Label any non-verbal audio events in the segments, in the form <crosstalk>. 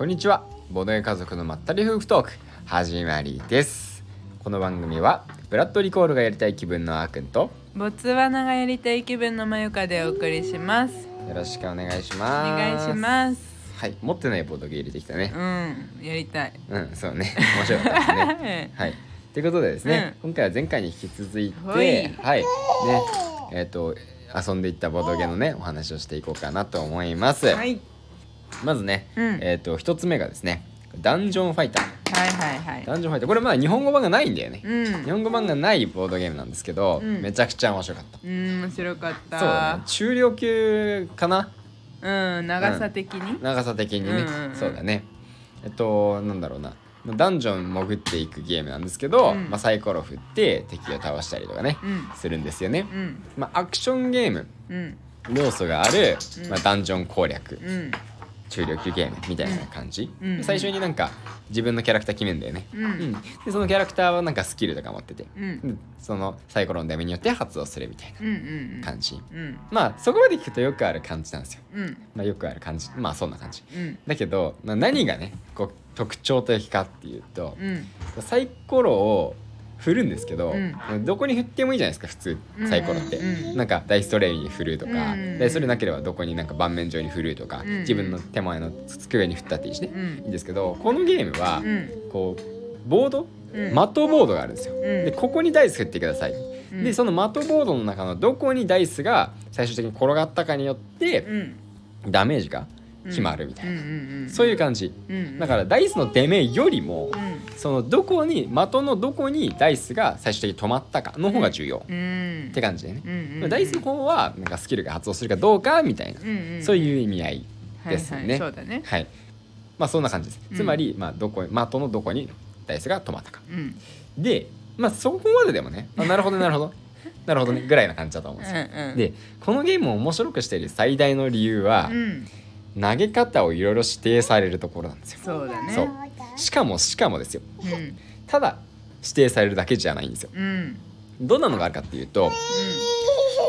こんにちは。ボードゲー家族のまったり夫婦トーク始まりです。この番組はブラッドリコールがやりたい気分のあーくんとボツワナがやりたい気分のまゆかでお送りします。よろしくお願いしおます。願いします。はい持ってないボードゲー入れてきたね。うん、やりたい。うんそうね。面白かったですね。<laughs> はい。とい。うことでですね、今回は前回に引き続いてほい。はい。ねえっ、と遊んでいったボードゲーのねお話をしていこうかなと思います、はい、まずね、うん。えっ、と一つ目がですねダンジョンファイター。はいはいはい。ダンジョンファイター。これまだ日本語版がないんだよね、うん。日本語版がないボードゲームなんですけど、うん。めちゃくちゃ面白かった、うん、面白かった。そうだね。中量級かな？うん、長さ的に？長さ的にね、うんうんうん。そうだね。えっとなんだろうな。ダンジョン潜っていくゲームなんですけど、うん。まあ、サイコロ振って敵を倒したりとかね、うん。するんですよね、うん、まあ、アクションゲームうん、要素がある、うん。まあ、ダンジョン攻略。うん、中量級ゲームみたいな感じ、うん。うん。最初になんか自分のキャラクター決めんだよね、うん。でそのキャラクターはなんかスキルとか持ってて、うん。でそのサイコロのダメによって発動するみたいうん、うん、な感じ、うん、まあそこまで聞くとよくある感じなんですよ、うん、まあ、よくある感じ。まあそんな感じ。うん、だけど、まあ、何がねこう特徴的かっていうと、うん、サイコロを振るんですけど、うん。どこに振ってもいいじゃないですか普通サイコロって、うんうんなんかダイストレイに振るとか、うんダイストレイなければどこになんか盤面上に振るとか、うん自分の手前の机に振ったっていいしね、うん。いいんですけどこのゲームは、うん、こうボード、うん。的ボードがあるんですよ、ん。でここにダイス振ってください、うん。でその的ボードの中のどこにダイスが最終的に転がったかによってうん、ダメージが決まるみたいな、そういう感じ、うん、だからダイスの出目よりも、うん、そのどこに的のどこにダイスが最終的に止まったかの方が重要、うん、って感じでね、うん、うん、ダイスの方はなんかスキルが発動するかどうかみたいな、そういう意味合いですね、はいはい、そうだね。はい。まあそんな感じです、うん。つまり、まあ、どこ的のどこにダイスが止まったか。うん、でまあそこまででもねあなるほどなるほど。<laughs> なるほどね。ぐらいな感じだと思うんですよ、うん、うん、でこのゲームを面白くしている最大の理由は、うん、投げ方をいろいろ指定されるところなんですよ。そうだね。しかもしかもですよ。うん、ただ指定されるだけじゃないんですよ。うん、どんなのがあるかっていうと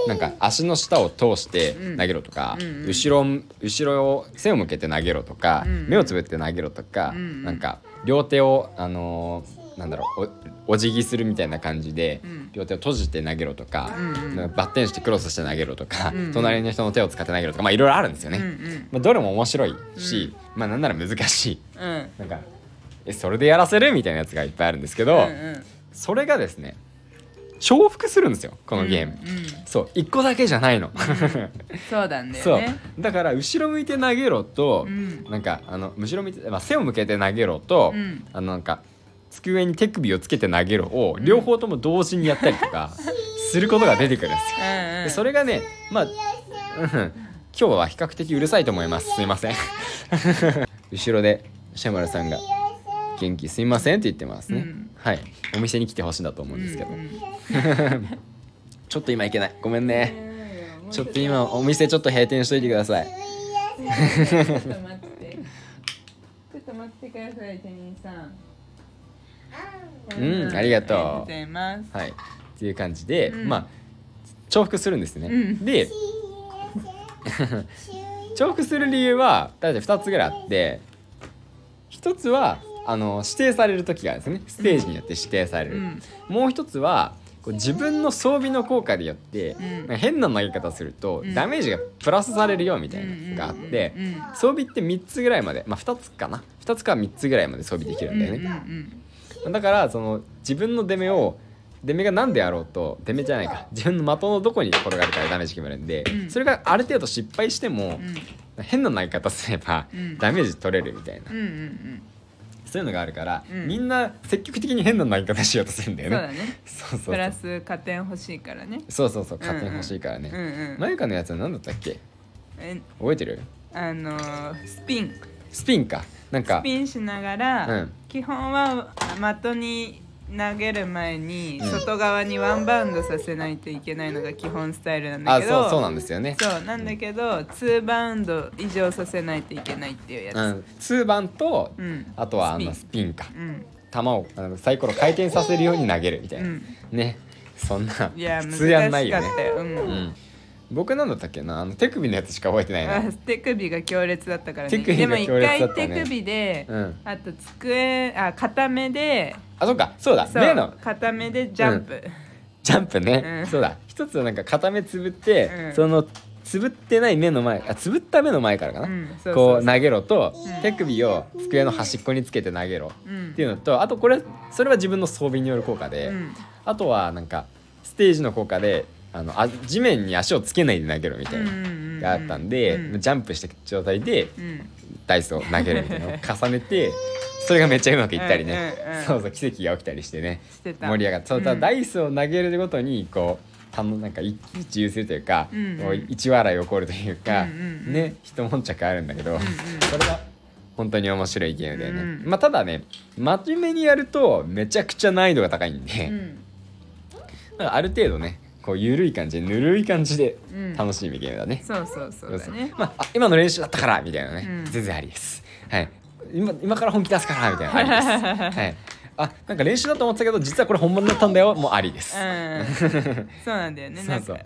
なんか足の下を通して投げろとか、うんうん。うん後ろ後ろを背を向けて投げろとか、うんうん。目をつぶって投げろとか、うんうん。なんか両手をあのーなんだろうおお辞儀するみたいな感じで、うん。両手を閉じて投げろとか,、うんうん。バッテンしてクロスして投げろとか、うんうん。隣の人の手を使って投げろとかまあいろいろあるんですよね。うん、うん、まあ、どれも面白いし、まあなんなら難しい。うん、なんかえそれでやらせるみたいなやつがいっぱいあるんですけど、うん、うん、それがですね重複するんですよこのゲーム、うんうん。そう1個だけじゃないの、そうなんだよ <laughs> そう。ね。だから後ろ向いて投げろと、うん。なんかあの後ろ向いて、まあ、背を向けて投げろと、うん。あのなんか机に手首をつけて投げろを両方とも同時にやったりとかすることが出てくるんですよ。でそれがねまあ、うん、今日は比較的うるさいと思います。すいません。後ろでシャマルさんが「元気すいません」って言ってますね、うん。はい。お店に来てほしいんだと思うんですけど、うん <laughs> ちょっと今行けない。ごめんね。ちょっと今お店ちょっと閉店しといてください。ちょっと待って。ちょっと待ってください、店員さん。うんありがとう。ありがとうございます。はい。っていう感じで、うん。まあ重複するんですね、うん。で <laughs> 重複する理由は大体2つぐらいあって1つはあの指定される時があるんですね。ステージによって指定される、うん。もう1つはこう自分の装備の効果によって、うん。なんか変な投げ方すると、うん。ダメージがプラスされるよみたいなのがあって、うんうんうんうん。装備って3つぐらいまでまあ2つかな。2つか3つぐらいまで装備できるんだよね、うんうんだからその自分の出目を出目が何であろうと出目じゃないか。自分の的のどこに転がるかでダメージ決まるんで、うん。それがある程度失敗しても、うん。変な投げ方すれば、うん。ダメージ取れるみたいな、うんうんうん。そういうのがあるから、うん。みんな積極的に変な投げ方しようとするんだよね。そうだね。そうそうそう。プラス加点欲しいからね。そうそうそう加点欲しいからね。うんうん。マユカのやつは何だったっけ？え覚えてる？あのースピンスピンか。なんか。スピンしながら、うん。基本は的に投げる前にうん。外側にワンバウンドさせないといけないのが基本スタイルなんだあけどそうそうなんですよね。そうなんだけど2バウンド以上させないといけないっていうやつ、うん、2番と、うん。あとはあのススピンか。うん。球をあのサイコロ回転させるように投げるみたいな、うん。ね。そんないや普通やんないよね。うん僕なんだったっけな？あの手首のやつしか覚えてないあな手首が強烈だったからね。手首が強烈だったね。でも一回手首で、うん。あと机あ片目であそうか。そうだ。そう目の。片目でジャンプ、ジャンプね、うん。そうだ。一つはなんか片目つぶって、うん。そのつぶってない目の前あつぶった目の前からかな、うんそうそう。こう投げろと、うん。手首を机の端っこにつけて投げろうん。っていうのとあとこれそれは自分の装備による効果で、うん。あとはなんかステージの効果であのあ地面に足をつけないで投げろみたいなのがあったんで、うん。ジャンプした状態でうん。ダイスを投げるみたいなのを <laughs> 重ねてそれがめっちゃうまくいったりね、うんうんうん。そうそう奇跡が起きたりしてね。盛り上がってそううん。ただダイスを投げるごとにこうたのなんか一喜一憂するというか、うんうん。一笑い起こるというか、うんうんうん。ね一悶着あるんだけど、うんうんそれが本当に面白いゲームだよね、うんまあただね真面目にやるとめちゃくちゃ難易度が高いんで、うん。ある程度ねこう緩い感じでぬるい感じでうん。楽しむゲームだね、そうそうそうだね。まああ今の練習だったからみたいなね、うん。全然ありです。はい。今今から本気出すからみたいなのありです。はい。あなんか練習だと思ってたけど実はこれ本物だったんだよ。もうありです、うん。そうなんだよね。<laughs> そうそう。なんか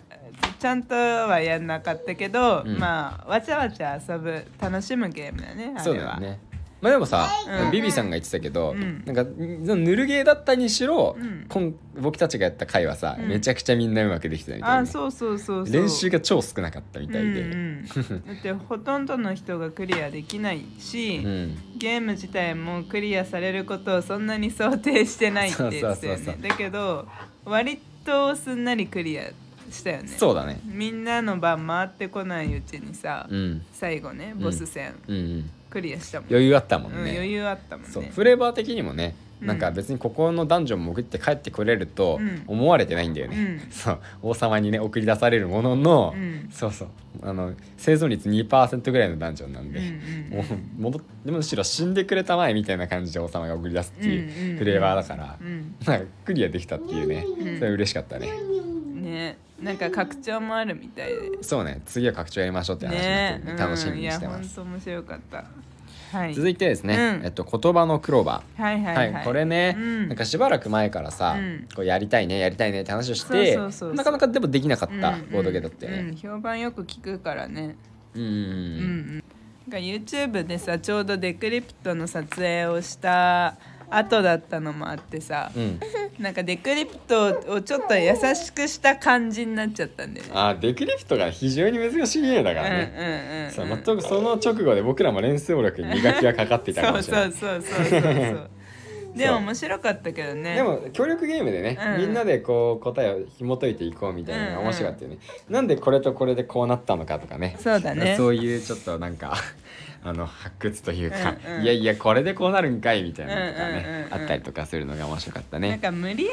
ちゃんとはやんなかったけど、うん。まあわちゃわちゃ遊ぶ楽しむゲームだねあれは。そうだよねまあでもさ、うんビビさんが言ってたけど、うん。なんかぬるゲーだったにしろ、うん。こん僕たちがやった回はさ、うん。めちゃくちゃみんなうまくできてたみたいな、あそうそうそうそう。練習が超少なかったみたいで、うんうん、だってほとんどの人がクリアできないし、うん。ゲーム自体もクリアされることをそんなに想定してないって言ってたよそうそうそうそねだけど割とすんなりクリアしたよね。そうだね。みんなの番回ってこないうちにさ、うん。最後ねボス戦、うんうんクリアしたもん、余裕あったもんうんね、余裕あったもんね。そうフレーバー的にもねうん。なんか別にここのダンジョン潜って帰ってこれるとうん。思われてないんだよね、うん。<laughs> そう。王様にね送り出されるものの、うん。そうそう。あの生存率2%ぐらいのダンジョンなんで、うんうんもう戻っむしろ死んでくれたまえみたいな感じで王様が送り出すっていううんフレーバーだから、うん。なんかクリアできたっていうね、ん。それ嬉しかったね。ね。なんか拡張もあるみたいで。そうね。次は拡張やりましょうって話になねってるんで楽しみにしてます、本当面白かったはい。続いてですね、うん。えっと、言葉のクローバー。はいはいはい、はい、これね、うん。なんかしばらく前からさ、うん。こうやりたいねやりたいねって話をしてそうそうそうそう。なかなかでもできなかったうんボードゲーだったようんね。評判よく聞くからね。うんうんうん。うんうん。なんか YouTube でさちょうどデクリプトの撮影をした後だったのもあってさ、うん、なんかデクリプトをちょっと優しくした感じになっちゃったんだよね。あーデクリプトが非常に難しいゲームだからね。うんうんうん、全くその直後で僕らも連想力に磨きがかかっていたかもしれない。そうそうそうそうそう <laughs> でも面白かったけどね。でも協力ゲームでね、うん。みんなでこう答えを紐解いていこうみたいなのがうんうん。面白かったよね、なんでこれとこれでこうなったのかとかね。そうだね。そういうちょっとなんかあの発掘というか、うんうん。いやいやこれでこうなるんかいみたいなのとかね、うんうんうんうん。あったりとかするのが面白かったなんね。か無理や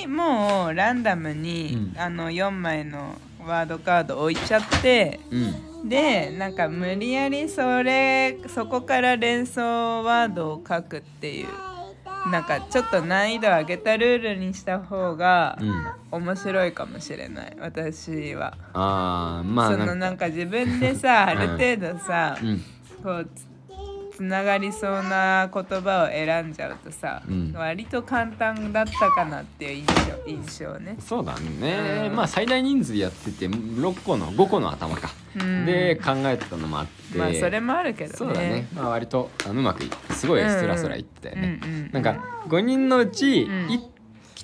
りもうランダムに、うん。あの4枚のワードカード置いちゃってうん。でなんか無理やりそれそこから連想ワードを書くっていうなんかちょっと難易度上げたルールにした方がうん、面白いかもしれない私は。あーまあそのなんか自分でさ <laughs> ある程度さ、うんこうつつながりそうな言葉を選んじゃうとさ、うん。割と簡単だったかなっていう印象印象ね。そうだね、うん。まあ最大人数やってて6個の5個の頭か、うん。で考えてたのもあって。まあそれもあるけどね。そうだね、まあ、割とあのうまくいすごいスラスラいってね、うんうんうんなんか5人のうちうん。い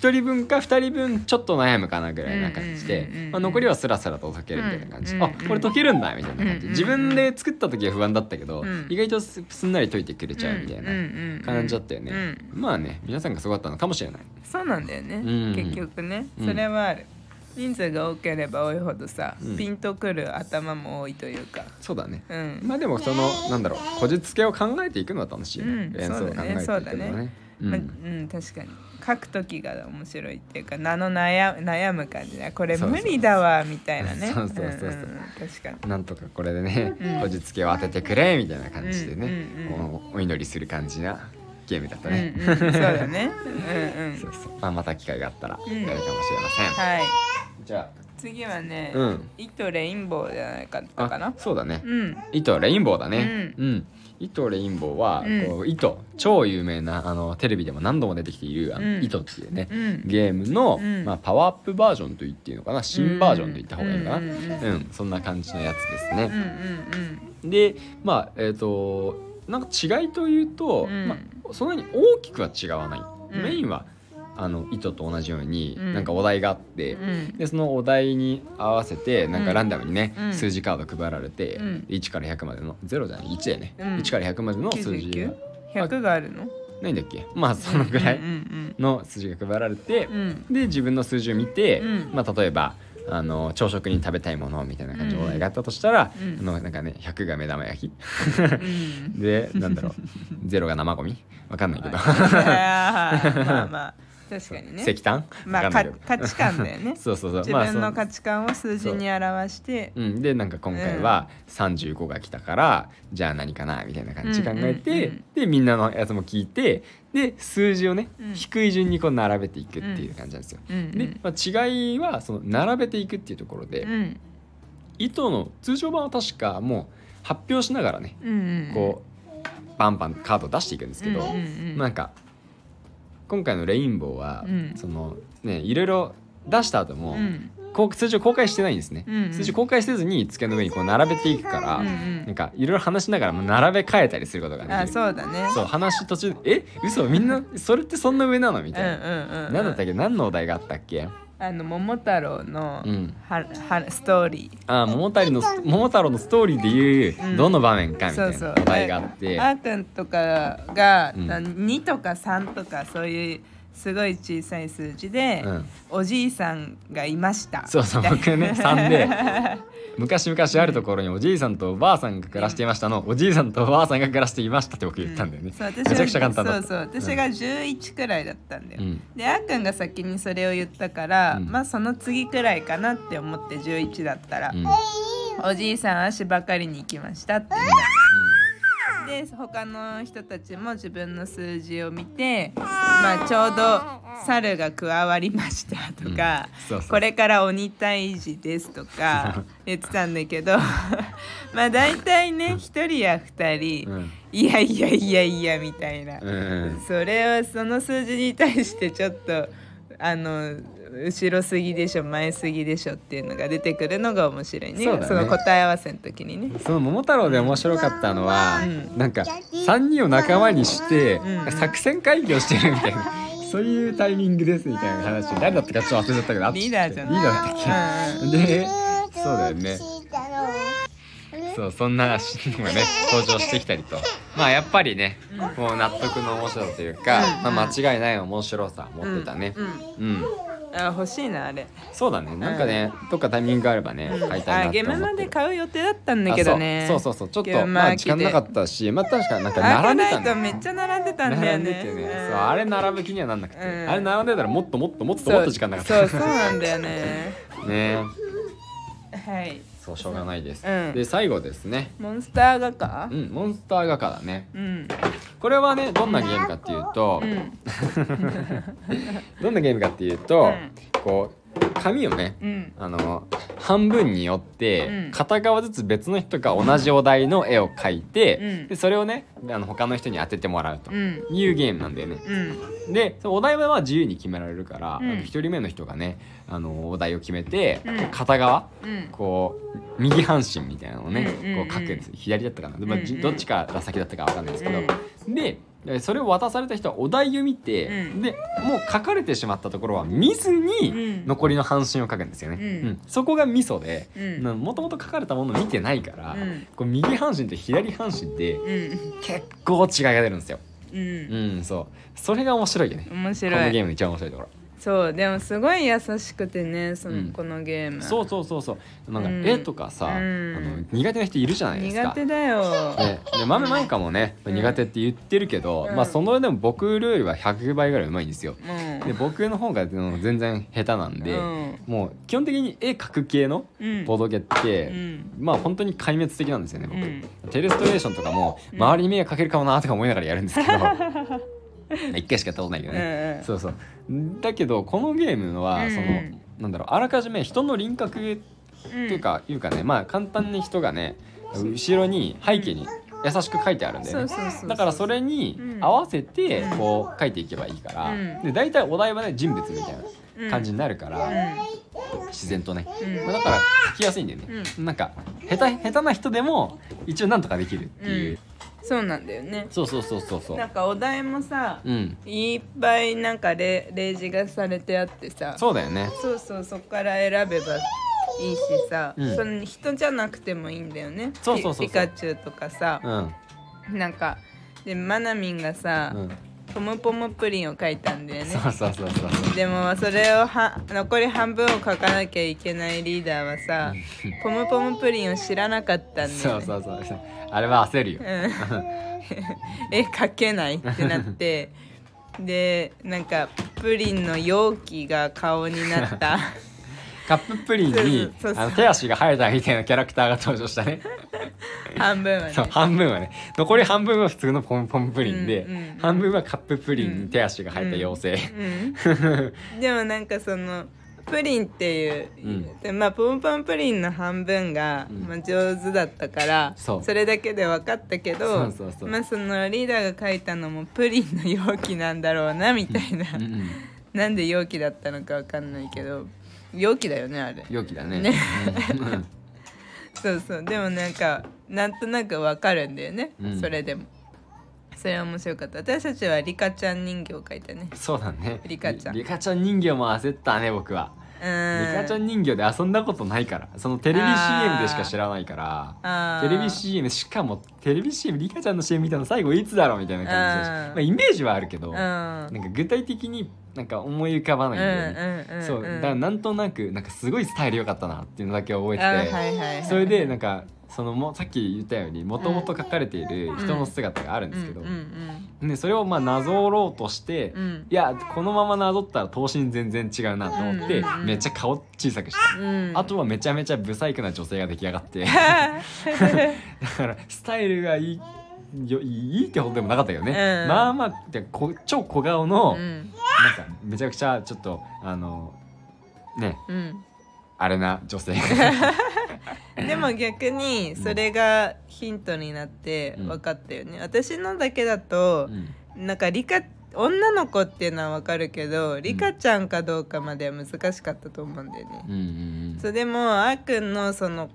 1人分か2人分ちょっと悩むかなぐらいな感じでまあ残りはスラスラと解けるみたいな感じ、うんあこれ解けるんだみたいな感じ、うんうんうん自分で作った時は不安だったけど、意外とすんなり解いてくれちゃうみたいな感じだったよね、まあね皆さんがすごかったのかもしれないそうなんだよね、結局ねそれはある、人数が多ければ多いほどさ、うんピンとくる頭も多いというかそうだねうん、まあでもそのなんだろうこじつけを考えていくのは楽しいよね、うん連想を考えていくのはそうだねうだねうまうん、確かに書く時が面白いっていうか名の悩悩む感じね。これ無理だわみたいなね。<laughs> そうそうそうそう。んん確かに。なんとかこれでね、うん。こじつけを当ててくれみたいな感じでね、うんうんうん。お祈りする感じなゲームだったうんね、うん、そうだね。うんうん。<laughs> そうそう。まあ、また機会があったらやるかもしれません、はい。じゃあ次はね、うん。糸レインボーじゃないかったかな？あそうだね。うん。糸レインボーだね。うん、糸レインボーは、うん。こう糸超有名なあのテレビでも何度も出てきているあの、うん。糸っていうね、うん。ゲームの、うん。まあ、パワーアップバージョンと言っていいのかな？新バージョンと言った方がいいのかな？うん。うん。うん。そんな感じのやつですうんね、うん。でまあえっ、となんか違いというと、うん。まあ、そんなに大きくは違わない、うん。メインはあの糸と同じように、うん。なんかお題があって、うん。うんでそのお題に合わせてなんかランダムにね、うん。数字カード配られて、うん。1から100までの0じゃない1でね、うん。1から100までの数字が。99?100 があるの？ないんだっけ？まあそのぐらいうんの数字が配られてで自分の数字を見て、うん。まあ、例えばあの朝食に食べたいものみたいな感じのお題があったとしたら、うん。あのなんかね100が目玉焼き？うん。<laughs> でなんだろう？0が生ゴミ？わかんないけど。まあまあ <laughs> 確かにね。石炭？まあ価値観だよね。<laughs> そうそうそう。自分の価値観を数字に表して。う。ん、でなんか今回は35が来たから、じゃあ何かなみたいな感じで考えて、うんうん。うんでみんなのやつも聞いてで数字をね、うん。低い順にこう並べていくっていう感じなんですよ。うんうんで、まあ、違いはその並べていくっていうところで、うん。糸の通常版は確かもう発表しながらね、うんうんこうバンバンカードを出していくんですけど、うんうんうんなんか今回のレインボーは、うん。そのねいろいろ出した後も、うん。こう数字を公開してないんですね、うんうん。数字公開せずに机の上にこう並べていくから、うんうん。なんかいろいろ話しながらも並べ替えたりすることができる。あそうだね。そう話途中で「え？嘘？みんなそれってそんな上なの?」みうんたいな、うんうん何だったっけ？何のお題があったっけ？あの桃太郎のうん。ははストーリー。あ桃太郎の桃太郎のストーリーでいううん。どの場面かみたいなお題があって、あーくんとかが、うん。な2とか3とかそういうすごい小さい数字で、うん。おじいさんがいました。そうそうみたいな僕ね3で <laughs> 昔々あるところにおじいさんとおばあさんが暮らしていましたの、おじいさんとおばあさんが暮らしていましたって僕言ったんだよね、そう私めちゃくちゃ簡単だそうそう私が11くらいだったんだよ、うん。であーくんが先にそれを言ったから、うん。まあその次くらいかなって思って11だったら、うん。おじいさん足ばかりに行きましたって。言ったで他の人たちも自分の数字を見て、まあ、ちょうど猿が加わりましたとか、これから鬼退治ですとか <laughs> 言ってたんだけど <laughs> まあ大体ね1人や2人、うん。いやいやいやいやみたいな、うん。うん。それをその数字に対してちょっとあの後ろすぎでしょ前すぎでしょっていうのが出てくるのが面白いね。そね。の答え合わせの時にね。その桃太郎で面白かったのは、うん。なんか3人を仲間にして、うん。作戦会議をしてるみたいな、そういうタイミングですみたいな話誰だったかちょっと忘れちゃったけどリーダーじゃんリーダーだったっけ、でそうだよね。そうそんなシーンがね登場してきたりと。まあやっぱりね、もう納得の面白さというか、うん。まあ、間違いない面白さ持ってたね。うん。うん、あ欲しいなあれ、そうだね。なんかね、どっかタイミングがあればね、買いたいなあゲーって。思ってるムまで買う予定だったんだけどね。あそう。そうそうちょっとまあ時間なかったしまあ確かになんか並んでたんだめっちゃ並んでたんだよね。そうあれ並ぶ気にはなんなくて、うん。あれ並んでたらもっともっともっともっと時間なかった。そうそうなんだよね。<laughs> ね。はいそうしょうがないです、うん。で最後ですね。モンスター画家？うんモンスター画家だね。うん。これはねどんなゲームかっていうと、うん。<laughs> どんなゲームかっていうと、うん。こう紙をね。うん。あの半分に折って、うん。片側ずつ別の人が同じお題の絵を描いて、うん。でそれをねあの他の人に当ててもらうとうん。いうゲームなんだよね。うん。でそのお題は自由に決められるから、うん。一人目の人がねあのお題を決めて、うん。片側うん。こう右半身みたいなのをね、うんうんうんこう書くんです左だったかな、でまあじうんうん。どっちから先だったかわかんないですけど、ででそれを渡された人はお題を見て、うん。でもう書かれてしまったところは見ずにうん。残りの半身を書くんですよね、うん。そこがミソでうん。もともと書かれたものを見てないから、うん。こう右半身と左半身でうん。結構違いが出るんですよ、うん。うん、そう。それが面白いよね。面この白いゲームの一番面白いところそうでもすごい優しくてねその、うん。このゲーム。そうそうそうそう。なんかうん。絵とかさ、うん。あの苦手な人いるじゃないですか。苦手だよ、ね、で豆なんかもね <laughs> うん。苦手って言ってるけど、うん。まあそのでも僕よりは100倍ぐらいうまいんですよ。うん。で僕の方がうん全然下手なんで、うん。もう基本的に絵描く系のうん。ボードゲって、うん。まあ本当に壊滅的なんですよね僕、うん。テレストレーションとかもうん。周りに目が描けるかもなとか思いながらやるんですけど <laughs> 一回しかやったことないけどうんね、うん。そうそう。だけどこのゲームはうん。その、なんだろうあらかじめ人の輪郭ってうん。いうか、いうかねまあ簡単に人がね後ろに背景に優しく書いてあるんだよね。だからそれにうん。合わせてうん。こう書いていけばいいから、うん。で大体お題はね人物みたいな感じになるから、う自然とね、うん。まあだから聞きやすいんだよね、なんか下手下手な人でも一応なんとかできるっていう、んそうなんだよね。そうそうそうそうそう。なんかお題もさうん。いっぱいなんか例例示がされてあってさ。そうだよね。そうそうそこから選べばいいしさ、うん。その人じゃなくてもいいんだよね。そうそうそうピカチュウとかさ。う、ん。なんかでマナミンがさ、うんポムポムプリンを書いたんだよね。そうそうそうそう。でもそれをは残り半分を書かなきゃいけないリーダーはさポムポムプリンを知らなかったんだよ、ね、そうそうそう。あれは焦るよ。うん。<laughs> え書けないってなって。<laughs> でなんかプリンの容器が顔になったカッププリンにそうそうそう。あの手足が生えたみたいなキャラクターが登場したね。半分はね。そう半分はね。残り半分は普通のポンポンプリンで、うんうんうん半分はカッププリンに手足が生えた妖精、うん、<laughs> でもなんかそのプリンっていう、うん。でまあポンポンプリンの半分が、うん。まあ、上手だったからそう。れだけで分かったけどそうそうそう。まあそのリーダーが書いたのもプリンの容器なんだろうなみたいな、うんうんなんで容器だったのか分かんないけど容器だよねあれ。容器だね。ね。そうそう。でもなんかなんとなく分かるんだよね、うん。それでも。それは面白かった。私たちはリカちゃん人形を描いたね。そうだね。リカちゃん。リカちゃん人形も焦ったね僕は、うんリカちゃん人形で遊んだことないから。そのテレビ CM でしか知らないから。テレビ CM しかもテレビ CM リカちゃんの CM 見たの最後いつだろうみたいな感じで、まあ、イメージはあるけど、うん。なんか具体的になんか思い浮かばないんだよね、うんうんうんうんそうだからなんとなくなんかすごいスタイル良かったなっていうのだけ覚えてて、あはいはいはい。それでなんかそのもさっき言ったようにもともと書かれている人の姿があるんですけど、うんうんでそれをまあなぞろうとして、うん。いやこのままなぞったら頭身全然違うなと思って、めっちゃ顔小さくした。うんうん。あとはめちゃめちゃブサイクな女性が出来上がって。<laughs> <laughs> だからスタイルがいいよいいってほどでもなかったけどね、うん。まあまあでこ超小顔の、うん。なんかめちゃくちゃちょっとあのね。うんあれな女性。<laughs> でも逆にそれがヒントになって分かったよね、私のだけだとう、ん。なんかリカ女の子っていうのは分かるけどリカちゃんかどうかまでは難しかったと思うんだよね、うんうんそうでもあーくんのその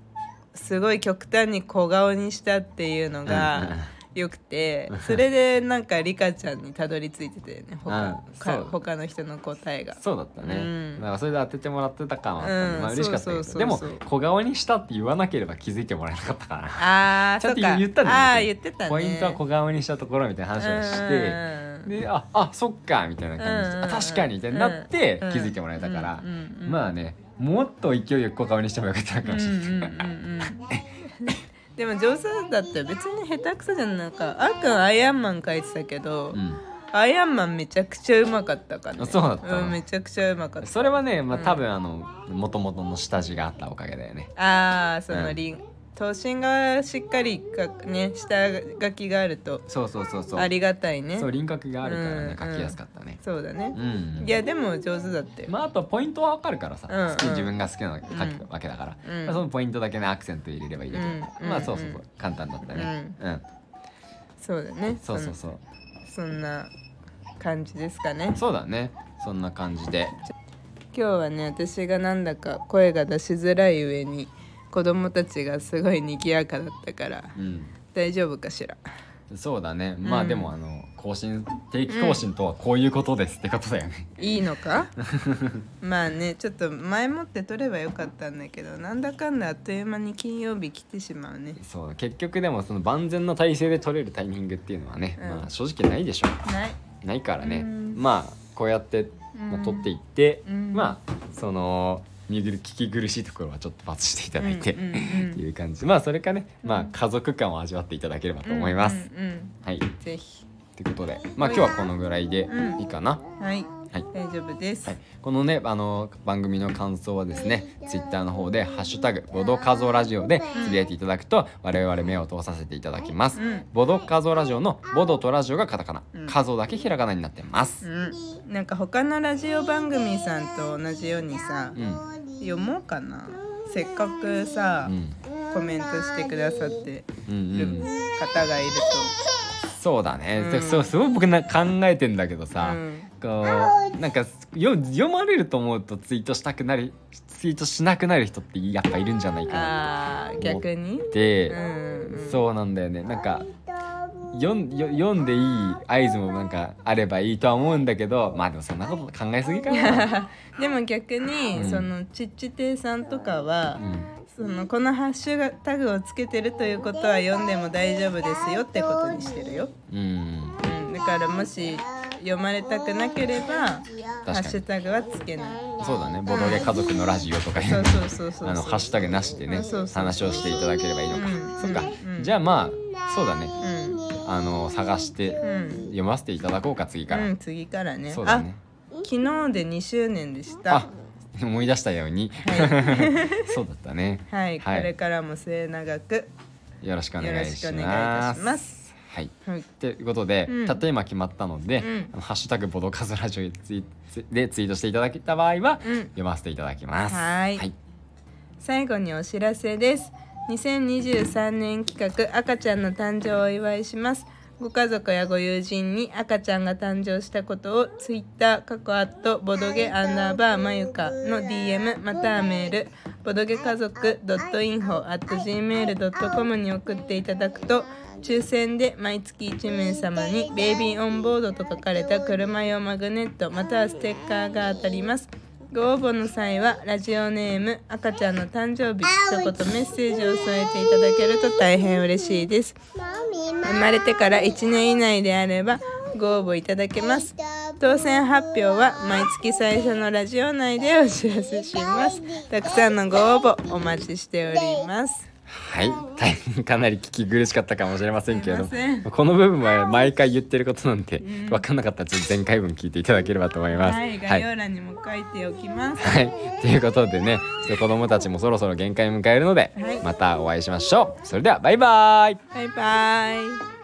すごい極端に小顔にしたっていうのうんがよくて、それでなんかリカちゃんにたどり着いてたよね。他,、うんか他の人の答えが。そうだったね、うん。だからそれで当ててもらってた感はあまあ嬉しかったけど。でも小顔にしたって言わなければ気づいてもらえなかったから。あー <laughs> ちゃんとそっか。言ったんだよあー言ってたね。ポイントは小顔にしたところみたいな話をして、うん。でああそっかみたいな感じで、うん。あ確かにみたいになってうん。気づいてもらえたから、まあねもっと勢いよく小顔にしてもよかったのかもしれない、でも上手だったよ別に下手くそじゃん。なんかあーくんアイアンマン描いてたけど、うん。アイアンマンめちゃくちゃうまかったから、ね、あそうだったの？ん、めちゃくちゃうまかった。それはね、まあ、うん多分あのもともとの下地があったおかげだよね。ああそのうん。リン、頭身がしっかりかね下書きがあるとそうそうそうそう。ありがたいね。そう輪郭があるからね、うん描きやすかったね。そうだね。う、ん。いやでも上手だったよ、まああとポイントは分かるからさ、うん好きうん自分が好きなの描くわけだから、うん。まあ、そのポイントだけねアクセント入れればいいだけうんまあそうそうそう。うん。簡単だったね。うん、そうだね。そうそうそう。そんな感じですかね。そうだね。そんな感じで。今日はね私がなんだか声が出しづらい上に子供たちがすごい賑やかだったからうん。大丈夫かしら。そうだね。まあうん。でもあの更新定期更新とはこういうことですってことだよね、いいのか？<laughs> まあねちょっと前もって撮ればよかったんだけどなんだかんだあっという間に金曜日来てしまうね。そう。結局でもその万全の体制で取れるタイミングっていうのはね、うん。まあ正直ないでしょ。ない。ないからね、うん。まあこうやって、まあ、うん。取っていって、うん。まあその見聞き苦しいところはちょっと罰していただいて、っていう感じ。まあそれかね、まあ家族感を味わっていただければと思います、はい。うんぜひ。ということでまあ今日はこのぐらいでいいかな、はい。はい。大丈夫です、はい、このねあの番組の感想はですねツイッターの方で「ハッシュタグボドカゾラジオ」でつぶやいていただくと我々目を通させていただきます、うん。ボドカゾラジオのボドとラジオがカタカナ、うん。カゾだけひらがなになってます、うん、なんか他のラジオ番組さんと同じようにさうん読もうかな。せっかくさ、うん。コメントしてくださってるうんうん。方がいるそうだね、うん。でそうすごい僕な考えてんだけどと、さ、うん。こうなんかよ読まれると思うとツイートしたくなるツイートしなくなる人ってやっぱいるんじゃないかなあー逆に？って、うんうん。そうなんだよね。なんか読んでいい合図もなんかあればいいとは思うんだけどまあでもそんなこと考えすぎかな、<laughs> でも逆に、うん。そのちっち亭さんとかは、うん。そのこのハッシュタグをつけてるということは読んでも大丈夫ですよってことにしてるよ、うん、うん、だからもし読まれたくなければハッシュタグはつけない。そうだね。ボドゲ家族のラジオとかいうそうそうそうそうあのハッシュタグなしでね話をしていただければいいのか、うん。そっか、うん。じゃあまあそうだね。うんあの探してうん。読ませていただこうか次から、うん、次からね。そうだね。あ昨日で2周年でした。あ思い出したように、は <laughs> そうだったね。はい、はい。これからも末永くよろしくお願いします。はい。はい。ということで、うん。たった今決まったので、うん。ハッシュタグボドカズラジオでツイでツイートしていただけた場合は、うん。読ませていただきます。はい。はい。最後にお知らせです2023年企画赤ちゃんの誕生をお祝いします。ご家族やご友人に赤ちゃんが誕生したことをツイッター過去アットボドゲアンダーバーまゆかの DM またはメールボドゲ家族 .info at gmail.com に送っていただくと抽選で毎月1名様にベイビーオンボードと書かれた車用マグネットまたはステッカーが当たります。ご応募の際はラジオネーム赤ちゃんの誕生日一言メッセージを添えていただけると大変嬉しいです。生まれてから1年以内であればご応募いただけます。当選発表は毎月最初のラジオ内でお知らせします。たくさんのご応募お待ちしておりますはい、大変かなり聞き苦しかったかもしれませんけれども。この部分は毎回言ってることなんで、うん。分かんなかったらちょっと前回分聞いていただければと思います。はい。概要欄にも書いておきます、はい、<laughs> ということでね子供たちもそろそろ限界を迎えるので、はい。またお会いしましょう。それではバイバイ。バイバイ